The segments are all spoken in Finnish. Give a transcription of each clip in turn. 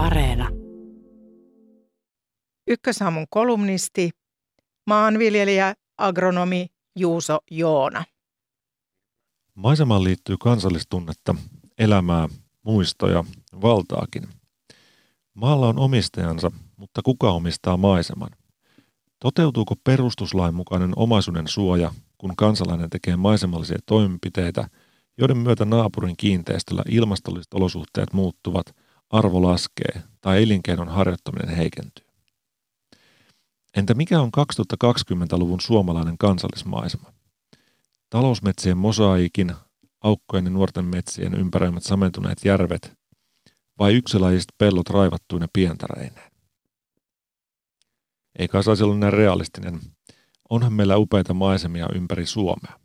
Areena. Ykkösaamun kolumnisti, maanviljelijä, agronomi Juuso Joona. Maisemaan liittyy kansallistunnetta, elämää, muistoja, valtaakin. Maalla on omistajansa, mutta kuka omistaa maiseman? Toteutuuko perustuslain mukainen omaisuuden suoja, kun kansalainen tekee maisemallisia toimenpiteitä, joiden myötä naapurin kiinteistöllä ilmastolliset olosuhteet muuttuvat, arvo laskee tai elinkeinon harjoittaminen heikentyy? Entä mikä on 2020-luvun suomalainen kansallismaisema? Talousmetsien mosaiikin, aukkojen ja nuorten metsien ympäröimät samentuneet järvet vai yksilajiset pellot raivattuina pientareineen? Eikä saisi olla näin realistinen. Onhan meillä upeita maisemia ympäri Suomea.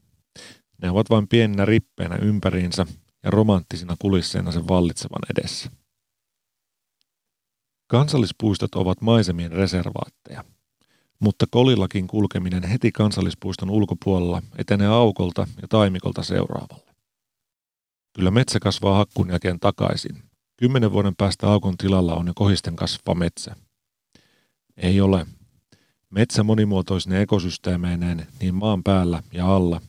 Ne ovat vain pieninä rippeinä ympäriinsä ja romanttisina kulisseina sen vallitsevan edessä. Kansallispuistot ovat maisemien reservaatteja – mutta kolillakin kulkeminen heti kansallispuiston ulkopuolella etenee aukolta ja taimikolta seuraavalle. Kyllä metsä kasvaa hakkun jälkeen takaisin. Kymmenen vuoden päästä aukon tilalla on jo kohisten kasvava metsä. Ei ole. Metsä monimuotoisine ekosysteemeineen niin maan päällä ja alla,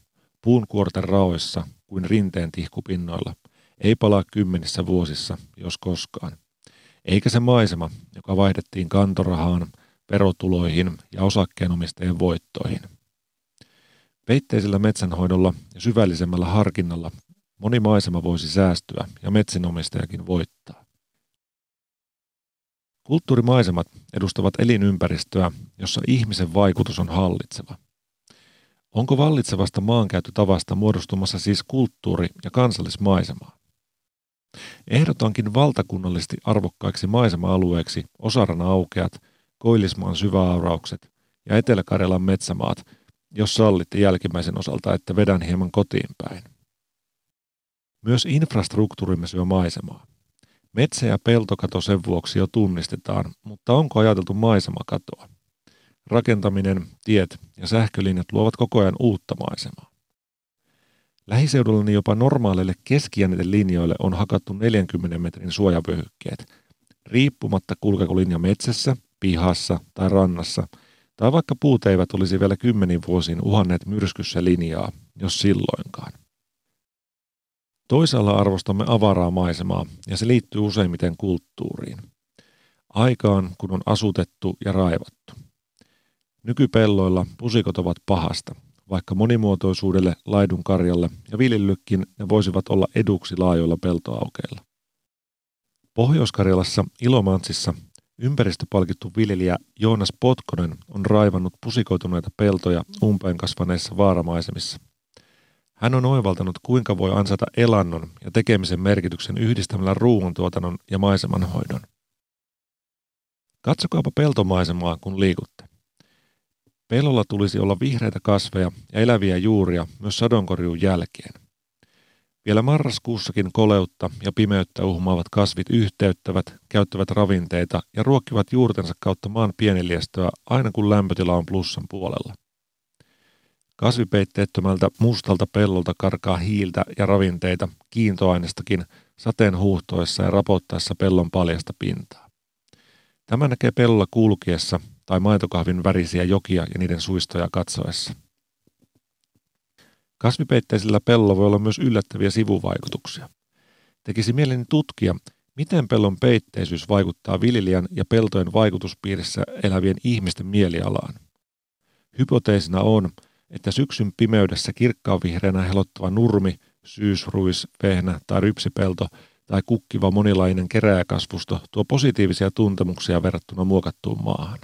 puun kuorten raoissa kuin rinteen tihkupinnoilla, ei palaa kymmenissä vuosissa, jos koskaan. Eikä se maisema, joka vaihdettiin kantorahaan, verotuloihin ja osakkeenomistajien voittoihin. Peitteisellä metsänhoidolla ja syvällisemmällä harkinnalla moni maisema voisi säästyä ja metsänomistajakin voittaa. Kulttuurimaisemat edustavat elinympäristöä, jossa ihmisen vaikutus on hallitseva. Onko vallitsevasta maankäyttötavasta muodostumassa siis kulttuuri- ja kansallismaisemaa? Ehdotankin valtakunnallisesti arvokkaiksi maisema-alueeksi Osaran aukeat – Koillismaan syväauraukset ja Etelä-Karjalan metsämaat, jos sallitte jälkimmäisen osalta, että vedän hieman kotiin päin. Myös infrastruktuurimme syö maisemaa. Metsä- ja peltokato sen vuoksi jo tunnistetaan, mutta onko ajateltu maisemakatoa? Rakentaminen, tiet ja sähkölinjat luovat koko ajan uutta maisemaa. Lähiseudullani jopa normaaleille linjoille on hakattu 40 metrin suojavyöhykkeet, riippumatta kulkeko linja metsässä pihassa tai rannassa, tai vaikka puut eivät olisi vielä kymmenin vuosiin uhanneet myrskyssä linjaa, jos silloinkaan. Toisaalla arvostamme avaraa maisemaa, ja se liittyy useimmiten kulttuuriin. Aikaan, kun on asutettu ja raivattu. Nykypelloilla pusikot ovat pahasta, vaikka monimuotoisuudelle, laidun karjalle ja viljelyllekin ne voisivat olla eduksi laajoilla peltoaukeilla. Pohjois-Karjalassa Ilomantsissa Ympäristöpalkittu viljelijä Joonas Potkonen on raivannut pusikoituneita peltoja umpeen kasvaneissa vaaramaisemissa. Hän on oivaltanut, kuinka voi ansata elannon ja tekemisen merkityksen yhdistämällä ruoantuotannon ja maisemanhoidon. Katsokaapa peltomaisemaa, kun liikutte. Pellolla tulisi olla vihreitä kasveja ja eläviä juuria myös sadonkorjuun jälkeen. Vielä marraskuussakin koleutta ja pimeyttä uhmaavat kasvit yhteyttävät, käyttävät ravinteita ja ruokkivat juurtensa kautta maan pieneliestöä aina kun lämpötila on plussan puolella. Kasvipeitteettömältä mustalta pellolta karkaa hiiltä ja ravinteita kiintoainestakin sateen huuhtoessa ja rapottaessa pellon paljasta pintaa. Tämä näkee pellolla kulkiessa tai maitokahvin värisiä jokia ja niiden suistoja katsoessa. Kasvipeitteisellä pellolla voi olla myös yllättäviä sivuvaikutuksia. Tekisi mieleni tutkia, miten pellon peitteisyys vaikuttaa viljelijän ja peltojen vaikutuspiirissä elävien ihmisten mielialaan. Hypoteesina on, että syksyn pimeydessä kirkkaanvihreänä helottava nurmi, syysruis, vehnä tai rypsipelto tai kukkiva monilainen keräjäkasvusto tuo positiivisia tuntemuksia verrattuna muokattuun maahan.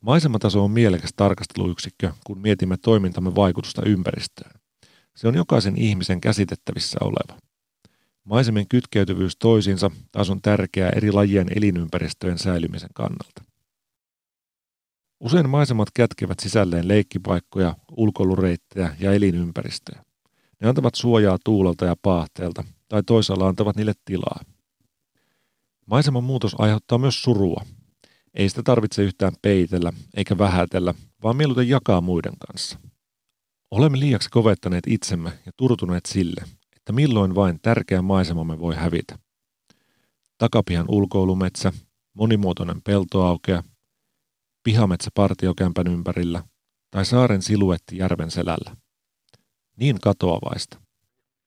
Maisemataso on mielekäs tarkasteluyksikkö, kun mietimme toimintamme vaikutusta ympäristöön. Se on jokaisen ihmisen käsitettävissä oleva. Maisemien kytkeytyvyys toisiinsa taas on tärkeää eri lajien elinympäristöjen säilymisen kannalta. Usein maisemat kätkevät sisälleen leikkipaikkoja, ulkoilureittejä ja elinympäristöjä. Ne antavat suojaa tuulelta ja paahteelta, tai toisaalla antavat niille tilaa. Maiseman muutos aiheuttaa myös surua, ei sitä tarvitse yhtään peitellä eikä vähätellä, vaan mieluiten jakaa muiden kanssa. Olemme liiaksi kovettaneet itsemme ja turtuneet sille, että milloin vain tärkeä maisemamme voi hävitä. takapihan ulkoilumetsä, monimuotoinen peltoaukea, pihametsä partiokämpän ympärillä tai saaren siluetti järven selällä. Niin katoavaista.